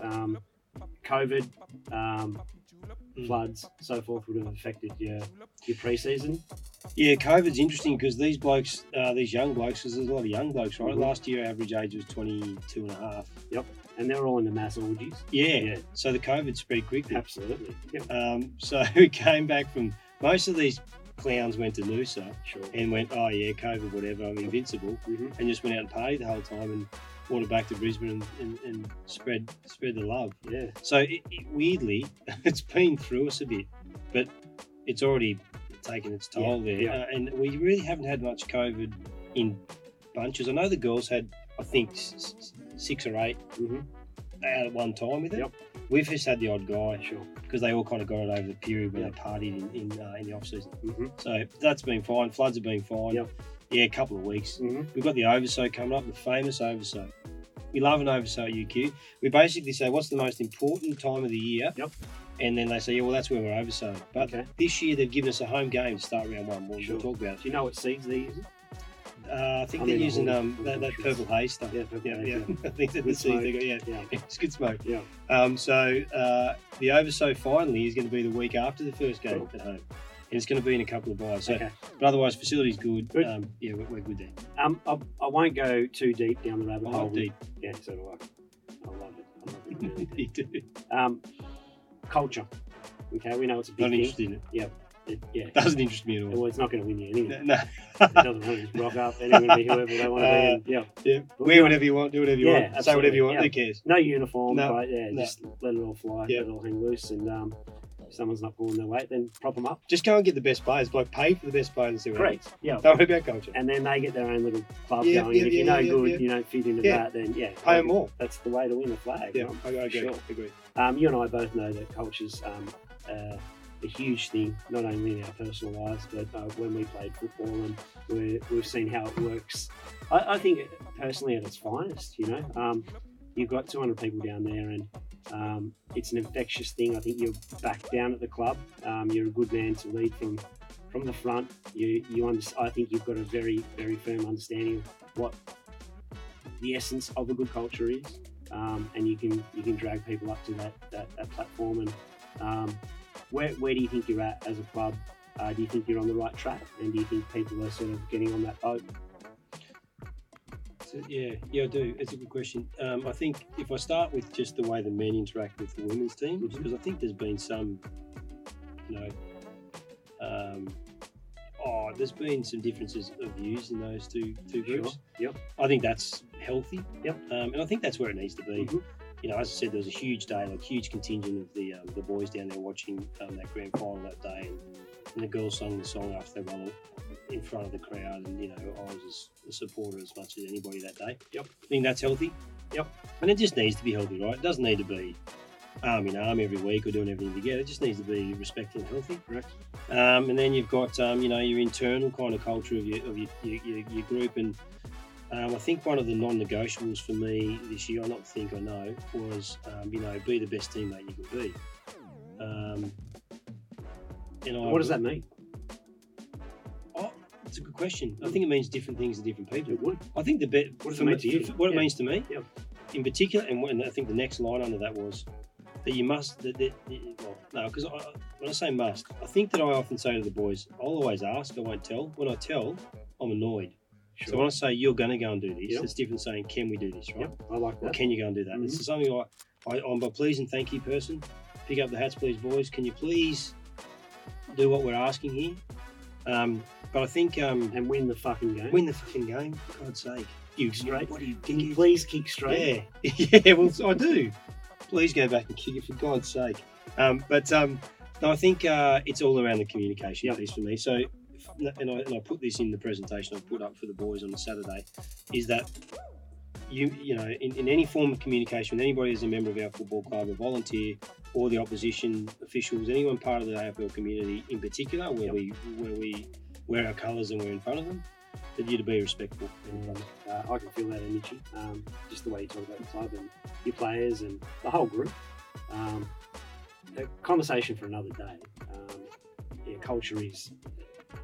Um, COVID, um, floods, so forth would have affected your your pre-season. Yeah, COVID's interesting because these blokes, uh, these young blokes, because there's a lot of young blokes, right? Mhm. Last year, average age was 22 and a half. Yep. And they're all into mass orgies. Yeah. Yeah. So the COVID spread quickly. Absolutely. Yep. Um, so we came back from most of these clowns went to Noosa Sure. and went, oh yeah, COVID, whatever, I'm invincible, Mhm. and just went out and partied the whole time and brought it back to Brisbane and, and, and spread spread the love. Yeah. So it, it, weirdly, it's been through us a bit, but it's already taken its toll Yeah, there, yeah. Uh, and we really haven't had much COVID in bunches. I know the girls had, I think, s- s- six or eight Mhm. out at one time with it. Yep. We've just had the odd guy Sure. because they all kind of got it over the period when Yep. they partied in in, uh, in the off season. Mm-hmm. So that's been fine. Floods have been fine. Yep. Yeah, a couple of weeks. Mm-hmm. We've got the oversow coming up, the famous oversow. We love an oversow at UQ. We basically say, what's the most important time of the year? Yep. And then they say, yeah, well, that's when we're oversowing. But Okay. this year they've given us a home game to start round one. We'll, Sure. we'll talk about it. Do you know what seeds they're using? Uh, I think I they're using all- um, that, that purple haze stuff. Yeah, purple yeah, haze, yeah. yeah. I think that the seeds they got, yeah. Yeah. It's good smoke. Yeah. Um, so uh, the oversow finally is going to be the week after the first game Cool. at home. And it's going to be in a couple of buys. So, Okay. But otherwise, facility's good. Good. Um, yeah, we're, we're good there. Um, I, I won't go too deep down the rabbit I hole. deep. Yeah, so do I. I love it. I love it. You do. um, culture. Okay, we know it's a big Not thing. interested in it. It, yeah. Doesn't interest me at all. Well, it's not going to win you anyway. No. It doesn't really just rock up. To be whoever they want to be. And, yeah. yeah. Wear whatever you want, do whatever you Yeah, want, say whatever you want, absolutely, who cares? No uniform, No, but yeah, no. just let it all fly, Yeah. let it all hang loose, and um, if someone's not pulling their weight, then prop them up. Just go and get the best players. Like, pay for the best players and see what happens. Yeah. Don't worry about culture. And then they get their own little club Yeah, going. yeah, and if yeah, you're no yeah, good, yeah. you don't fit into Yeah. that, then yeah, Pay them more. That's the way to win a flag. Yeah. I, I agree. Sure. agree. Um, you and I both know that culture's um, uh, a huge thing, not only in our personal lives, but uh, when we played football and we we've seen how it works. I, I think personally at its finest, you know, um, you've got 200 people down there and um, it's an infectious thing. I think you're back down at the club. Um, you're a good man to lead from from the front. You you under, I think you've got a very very firm understanding of what the essence of a good culture is, um, and you can you can drag people up to that that, that platform. And um, where where do you think you're at as a club? Uh, do you think you're on the right track, and do you think people are sort of getting on that boat? So, yeah, yeah, I do. It's a good question. Um, I think if I start with just the way the men interact with the women's teams, Mhm. because I think there's been some, you know, um, oh, there's been some differences of views in those two two groups. Yep. I think that's healthy. Yep. Um, and I think that's where it needs to be. Mhm. You know, as I said, there was a huge day, like huge contingent of the um, the boys down there watching um, that grand final that day, and, and the girls sang the song after they won in front of the crowd, and you know, I was as a supporter as much as anybody that day. Yep. I think that's healthy. Yep. And it just needs to be healthy, right? It doesn't need to be arm in arm every week or doing everything together. It just needs to be respectful and healthy. Correct. Um, and then you've got um, you know your internal kind of culture of your of your, your, your, your group, and um, I think one of the non-negotiables for me this year, I not think I know, was um, you know be the best teammate you can be. Um, and I, What does that mean? Oh, it's a good question. I think it means different things to different people. It would. I think the bet. What does it mean me- to you? What it means to me, Yeah. in particular, and, when, I think the next line under that was that you must. That, that, well, no, because I, when I say must, I think that I often say to the boys, "I'll always ask. I won't tell. When I tell, I'm annoyed. So when I say you're going to go and do this, Yep. it's different saying, "Can we do this?" Right? Yep, I like Or that. can you go and do that? Mhm. It's something like I, I'm a please and thank you person. Pick up the hats, please, boys. Can you please do what we're asking here? Um, but I think um, And win the fucking game. win the fucking game. For God's sake, you straight. What are you Can you please kick straight? Yeah, yeah. Well, I do. Please go back and kick it for God's sake. Um, but um, no, I think uh, it's all around the communication Yep. piece for me. So, and I, and I put this in the presentation I put up for the boys on Saturday, is that you you know in, in any form of communication with anybody as a member of our football club, a volunteer, or the opposition officials, anyone part of the AFL community in particular, where Yep. we where we wear our colours and we're in front of them, that you to be respectful. And uh, I can feel that energy, um, just the way you talk about the club and your players and the whole group. Um, a conversation for another day. Um, yeah, culture is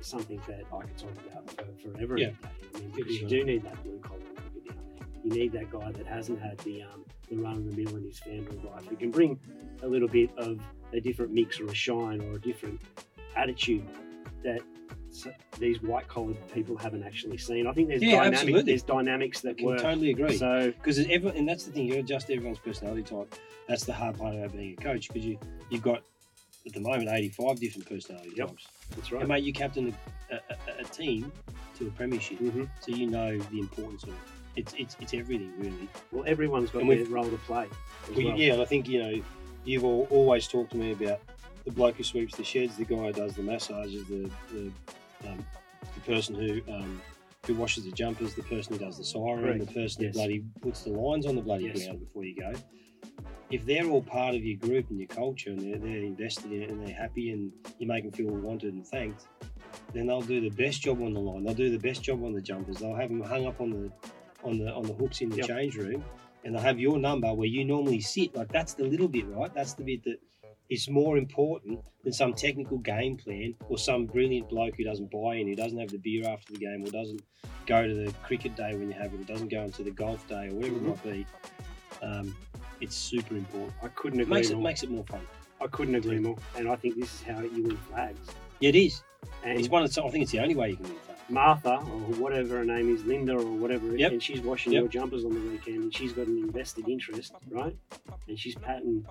something that I could talk about for, forever. Yeah. day. I mean, because you do need that blue collar worker down there. You need that guy that hasn't had the um, the run of the mill in his family life, who can bring a little bit of a different mix or a shine or a different attitude that these white collar people haven't actually seen. I think there's Yeah, dynamic, absolutely. there's dynamics that Can work. totally agree. So because everyone, and that's the thing, you adjust everyone's personality type. That's the hard part about being a coach because you you've got at the moment 85 different personality Yep. types. that's right. And mate, you captain a, a, a team to a premiership, hmm so you know the importance of it. It's it's, it's everything really. Well, everyone's got their role to play. Well. Yeah, I think you know you've all, always talked to me about the bloke who sweeps the sheds, the guy who does the massages, the the, um, the person who um, who washes the jumpers, the person who does the siren, Correct. the person Yes. who bloody puts the lines on the bloody Yes. ground before you go. If they're all part of your group and your culture and they're, they're invested in it and they're happy and you make them feel wanted and thanked, then they'll do the best job on the line. They'll do the best job on the jumpers. They'll have them hung up on the on the on the hooks in the Yep. change room, and they'll have your number where you normally sit. Like that's the little bit, right? That's the bit that is more important than some technical game plan or some brilliant bloke who doesn't buy in, who doesn't have the beer after the game, or doesn't go to the cricket day when you have it, or doesn't go into the golf day, or whatever Mhm. it might be. Um, it's super important. I couldn't It agree makes it more. makes it more fun. I couldn't agree more. And I think this is how you win flags. Yeah, it is. And It's one. Of the, I think it's the only way you can win fun. Martha or whatever her name is, Linda or whatever, Yep. and she's washing Yep. your jumpers on the weekend, and she's got an invested interest, right? And she's patting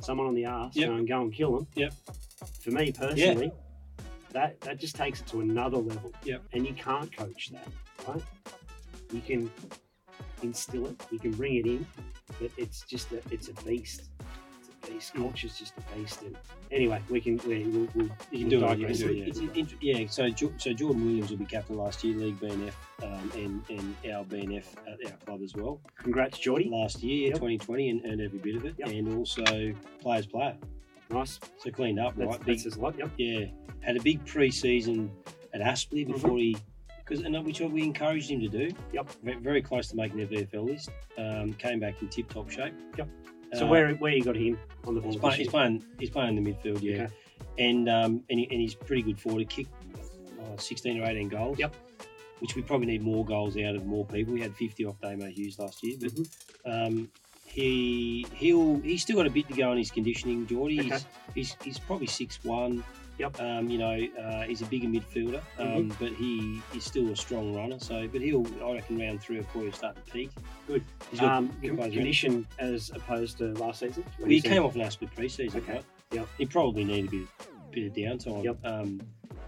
someone on the ass, Yep. going, "Go and kill them." Yep. For me personally, that that just takes it to another level. Yep. And you can't coach that, right? You can instill it, you can bring it in, but it's just a, it's a beast. It's a beast. Culture's just a beast. And anyway, we can we, we'll, we'll You can do it. You can do it. It's, it's, yeah. So, so Jordan Williams will be captain last year, League BNF, um, and and our BNF at our club as well. Congrats, Geordie. Last year, Yep. 2020, and earned every bit of it, Yep. and also players player. Nice. So cleaned up, That's, right? that Big, a lot. Yep. yeah. Had a big pre-season at Aspley Mm-hmm. before he, because and which we encouraged him to do. Yep. Very close to making their VFL list. Um, came back in tip-top shape. Yep. So Uh, where where you got him on the ball? He's he's playing. He's playing in the midfield, yeah, Okay. and um, and, he, and he's pretty good forward. He kicked uh, sixteen or eighteen goals. Yep. Which we probably need more goals out of more people. We had fifty off Damo Hughes last year, but Mhm. um, he he'll he's still got a bit to go on his conditioning. Geordie, he's, Okay. he's he's probably six one. Yep. Um, you know, uh, he's a bigger midfielder, um, but he is still a strong runner. So, but he'll I reckon round three or four he'll start to peak. Good. He's got Um, good con- players around condition as opposed to last season. Well, he came off an Aspley pre-season, Okay. right? Yep. He probably needed a bit, bit of downtime. Yep. Um,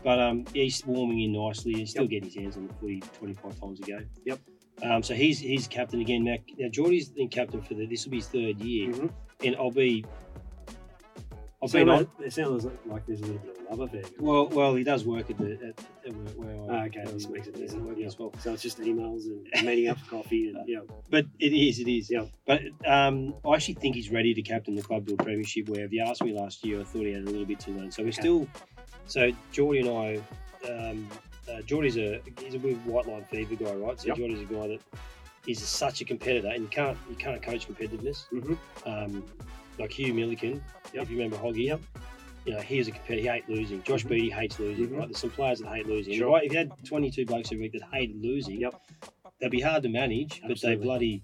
but um, he's warming in nicely. He's still Yep. getting his hands on the footy 25 times a game. Yep. Um, so he's he's captain again. Now, now Geordie's been captain for the this will be his third year, Mhm. and I'll be. I'll be not. like, it sounds like there's a little bit affair. going Well, well, he does work at the at, at where, where. I Ah, okay, this makes it easy. working Yeah. as well. So it's just emails and meeting up for coffee and yeah. But it is, it is. Yeah. But um, I actually think he's ready to captain the club to a premiership. Where if you asked me last year, I thought he had a little bit to learn. So we're Okay. still. So Geordie and I, um, uh, Geordie's a he's a big white line fever guy, right? So Yep. Geordie's a guy that is such a competitor, and you can't you can't coach competitiveness. Mhm. Um, like Hugh Milliken, Yep. if you remember Hoggy. Yep. You know, he is a competitor. He hates losing. Josh Mhm. Beattie hates losing. Mhm. Right? There's some players that hate losing. Sure. Right? If you had 22 blokes every week that hated losing, Yep. they'd be hard to manage, but Absolutely. they bloody,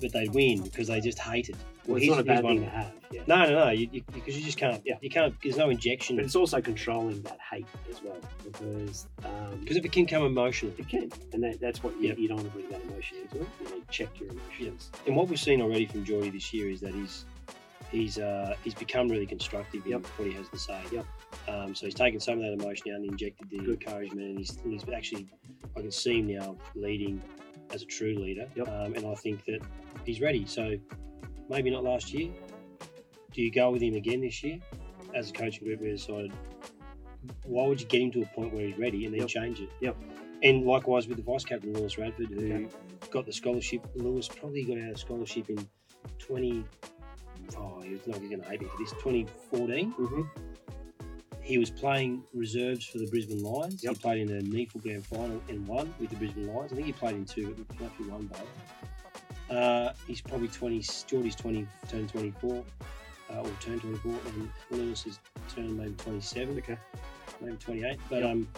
but they'd win because they just hate it. Well, it's he's- not a bad one- to have. Yeah. No, no, no, you, you, because you just can't. Yeah. You can't. There's no injection But it's also controlling that hate as well because um, because if it can come emotional. it can, and that, that's what you, Yep. you don't want to bring that emotion into it. You know, check your emotions. And what we've seen already from Geordie this year is that he's he's uh, he's become really constructive in Yep. what he has to say. Yep. Um, so he's taken some of that emotion out and injected the Good. encouragement, and he's, he's actually I can see him now leading as a true leader. Yep. Um, and I think that he's ready. So maybe not last year. Do you go with him again this year? As a coaching group, we decided why would you get him to a point where he's ready and then Yep. change it? Yep. And likewise with the vice captain Lewis Radford, who Okay. got the scholarship. Lewis probably got out of scholarship in 20. Oh, he's not going to hate me for this. 2014. Mm-hmm. He was playing reserves for the Brisbane Lions. Yep. He played in the NEAFL Grand Final and won with the Brisbane Lions. I think he played in two, but he actually won both. Uh, he's probably 20. Geordie's 20, turned 24, uh, or turned 24, and Lewis is turned maybe 27 Okay. maybe 28. But Yep. um,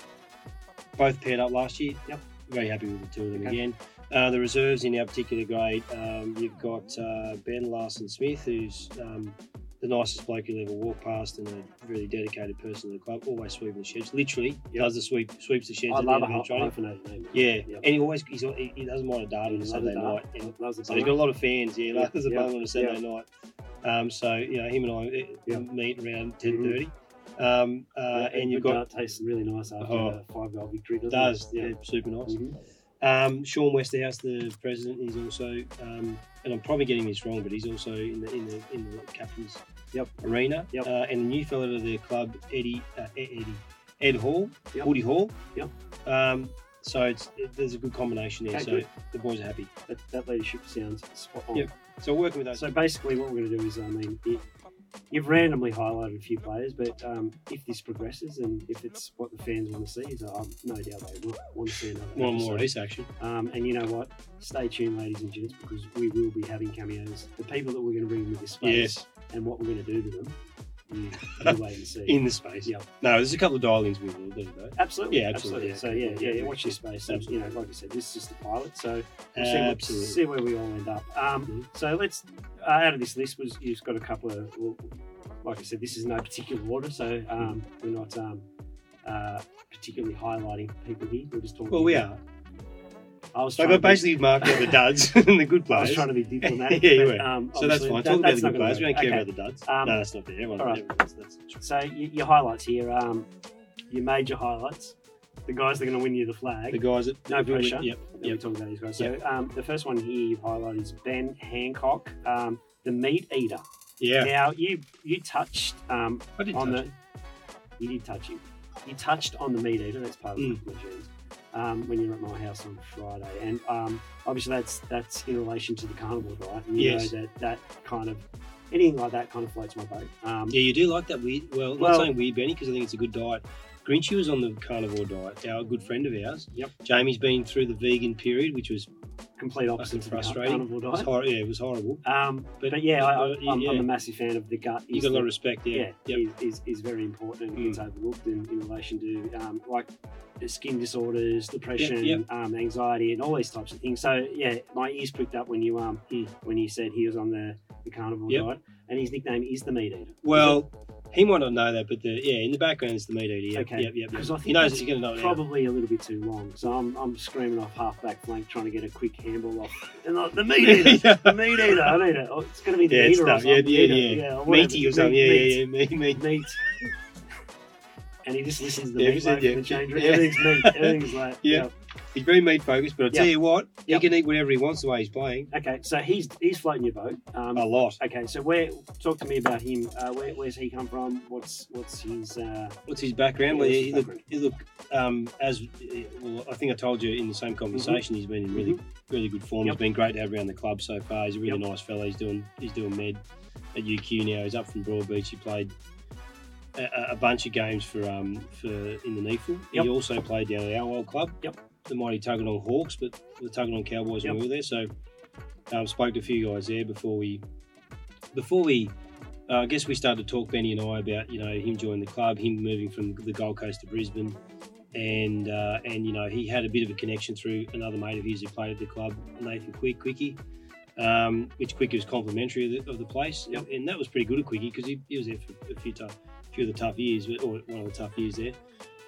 both paired up last year. Yep. Very happy with the two of them Okay. again. Uh, the reserves in our particular grade, um, you've got uh, Ben Larson Smith, who's um, the nicest bloke you'll ever walk past and a really dedicated person to the club. Always sweeping the sheds. Literally Yep. does the sweep, sweeps the sheds. I love a end of the training. name. Yeah, Yep. and he always he's, he he doesn't mind a dart on a Saturday night. And Loves the so he's got a lot of fans. Yeah, Yeah, loves the yeah, bung on a Saturday night. Um, so you know him and I uh, Yeah. meet around ten thirty. Um, uh, and you've got tastes really nice after Oh. a five goal victory. Doesn't does it? yeah, super nice. Mhm. Um, Sean Westhouse, the president, is also, um, and I'm probably getting this wrong, but he's also in the in the in the captain's Yep. arena. Yep. Uh, and a new fellow to the club, Eddie, uh, Ed- Eddie, Ed Hall, Yep. Woody Hall. Yep. Um, so it's it, there's a good combination there. Okay, so good. the boys are happy. That, that leadership sounds spot on. Yep. So we're working with those. So basically, what we're going to do is, I mean, you've randomly highlighted a few players, but um, if this progresses and if it's what the fans want to see, is um, no doubt they will want to see another. one more of this action. Um, and you know what? Stay tuned, ladies and gents, because we will be having cameos. The people that we're going to bring into this space Yes, and what we're going to do to them, you, you wait and see. in the space. Yep. No, there's a couple of dial-ins we will do though. Absolutely. Yeah, absolutely. So yeah, yeah, yeah, watch this space. And, you know, like I said, this is just the pilot. So we'll see, what, see where we all end up. Um, Mhm. so let's out of this list was you've got a couple of well, like I said, this is no particular order, so um, we're not um, uh, particularly highlighting people here. We're just talking. Well, we about- are. I was So trying I to be- basically marked out the duds and the good I players. was trying to be diplomatic. Yeah, you but, um, so that's fine. that- Talk about the good players. We don't work. care Okay. about the duds. Um, no, that's not fair. Everyone, all right. everyone- that's, that's. So y- your highlights here, um, your major highlights, the guys that are going to win you the flag. The guys that No pressure. Yep. that we Yep. talk about these guys. So um, the first one here you've highlighted is Ben Hancock, um, the meat eater. Yeah. Now you you touched um, on touch the you did touch him. You touched on the meat eater. That's part of Mm. my genes. Um, when you were at my house on Friday, and um, obviously that's that's in relation to the carnivore, right? And you Yes. know that that kind of anything like that kind of floats my boat. Um, Yeah, you do like that weird. Well, Well- not saying weird, Benny, because I think it's a good diet. Grinchy was on the carnivore diet. Our good friend of ours. Yep. Jamie's been through the vegan period, which was complete opposite to frustrating. carnivore It diet. hor- yeah, it was horrible. Um, But- but, yeah, I, I'm, yeah. A massive fan of the gut. You got a lot of respect. Yeah. yeah, Yep. is, is, is very important and Mm. gets overlooked in, in relation to um, like skin disorders, depression, yep. Um, anxiety, and all these types of things. So yeah, my ears pricked up when you um Mm. when you said he was on the, the carnivore Yep. diet, and his nickname is the meat eater. Well, he might not know that, but the yeah, in the background is the meat eater. Yep, Okay. Yep. Yep. Because I think He knows that's going to know it. now. Probably a little bit too long, so I'm, I'm screaming off half back flank trying to get a quick handball off. And like, the meat eater, the meat eater, I need it. Oh, it's going to be the Yeah, eater or. Yeah, something. yeah, Eater, yeah. or whatever. Meaty or something. Meat, Yeah, meat, yeah, yeah. Meat, meat. meat. and he just listens to the Yeah, meat said, yeah, the change yeah. Everything's meat. Everything's like, Yeah. yeah. He's very meat focused, but I tell Yep. you what, Yep. he can eat whatever he wants the way he's playing. Okay, so he's he's floating your boat. Um, A lot. okay, so where talk to me about him. Uh, where, where's he come from? What's what's his? Uh, What's his background? Well, he look, he look um, as well. I think I told you in the same conversation. He's been in really, really good form. Mm-hmm. Yep. He's been great to have around the club so far. He's a really nice fella. He's doing, he's doing med at UQ now. He's up from Broadbeach. He played a, a bunch of games for um for in the NEAFL. Yep. He also played down at our old club. Yep. The mighty Tuggeranong Hawks, but the Tuggeranong Cowboys when we were there. So um, spoke to a few guys there before we before we uh, I guess we started to talk, Benny and I, about you know him joining the club, him moving from the Gold Coast to Brisbane, and uh, and you know he had a bit of a connection through another mate of his who played at the club, Nathan Quick, Quickie, um, which Quickie was complimentary of the, of the place, Yep. and that was pretty good at Quickie because he, he was there for a few tough, few of the tough years, or one of the tough years there.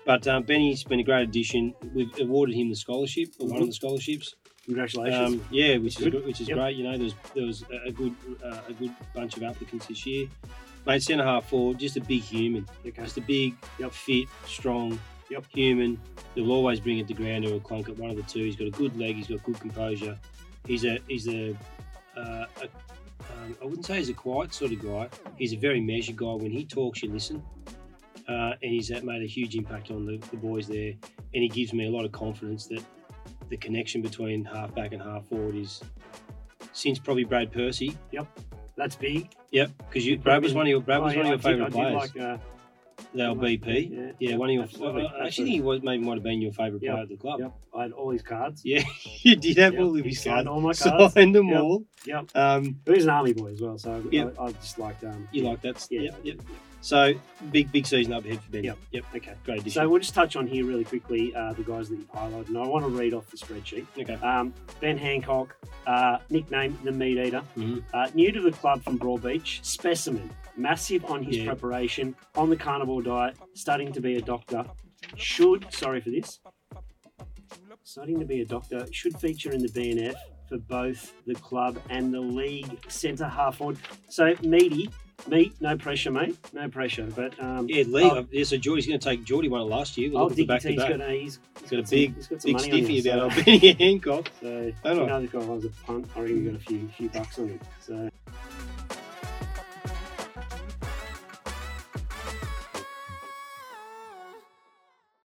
But um, Benny's been a great addition. We've awarded him the scholarship, or one of the scholarships. congratulations. Um, yeah, which is Good. which is Yep. great. You know, there was there was a good uh, a good bunch of applicants this year. Mate, centre half forward, just a big human, okay. just a big, Yep. fit, strong, Yep. human. He'll always bring it to ground or a clunk at one of the two. He's got a good leg. He's got good composure. He's a he's a, uh, a um, I wouldn't say he's a quiet sort of guy. He's a very measured guy. When he talks, you listen. Uh, and he's uh, made a huge impact on the, the boys there. And he gives me a lot of confidence that the connection between halfback and half forward is since probably Brad Percy. Yep, that's big. Yep, because you Brad was one of your Brad was Oh, one yeah, of your I favourite I players. Like, uh, the LBP. Yeah, Yeah, one of your. absolutely, I- I actually think he was maybe might have been your favourite Yep, player at the club. Yep, I had all his cards. Yeah, you did have Yep, all of his signed cards. all my cards. Signed them Yep. all. Yep. Um, But he's an army boy as well, so Yep. I, I just liked um. you like that? Yeah. Yep, yep. So big, big season up ahead for Ben. Yep. Yep. Okay. Great addition. So we'll just touch on here really quickly uh, the guys that you've highlighted, and I want to read off the spreadsheet. okay. Um, ben Hancock, uh, nicknamed the Meat Eater, Mhm. uh, new to the club from Broadbeach, specimen, massive on his Yeah. preparation, on the carnivore diet, studying to be a doctor. Should sorry for this. Studying to be a doctor should feature in the BNF for both the club and the league centre half forward. So meaty, meat, no pressure, mate, no pressure. But um, Yeah, Lee. Uh, yeah, so Geordie's going to take Geordie won it last year. We'll Oh, look at the back to T's back. got a, he's, He's got a big, he's got some big stiffy him, so- about Benny Hancock. So I know. you know, the guy was a punt. I reckon he got a few few bucks on him. So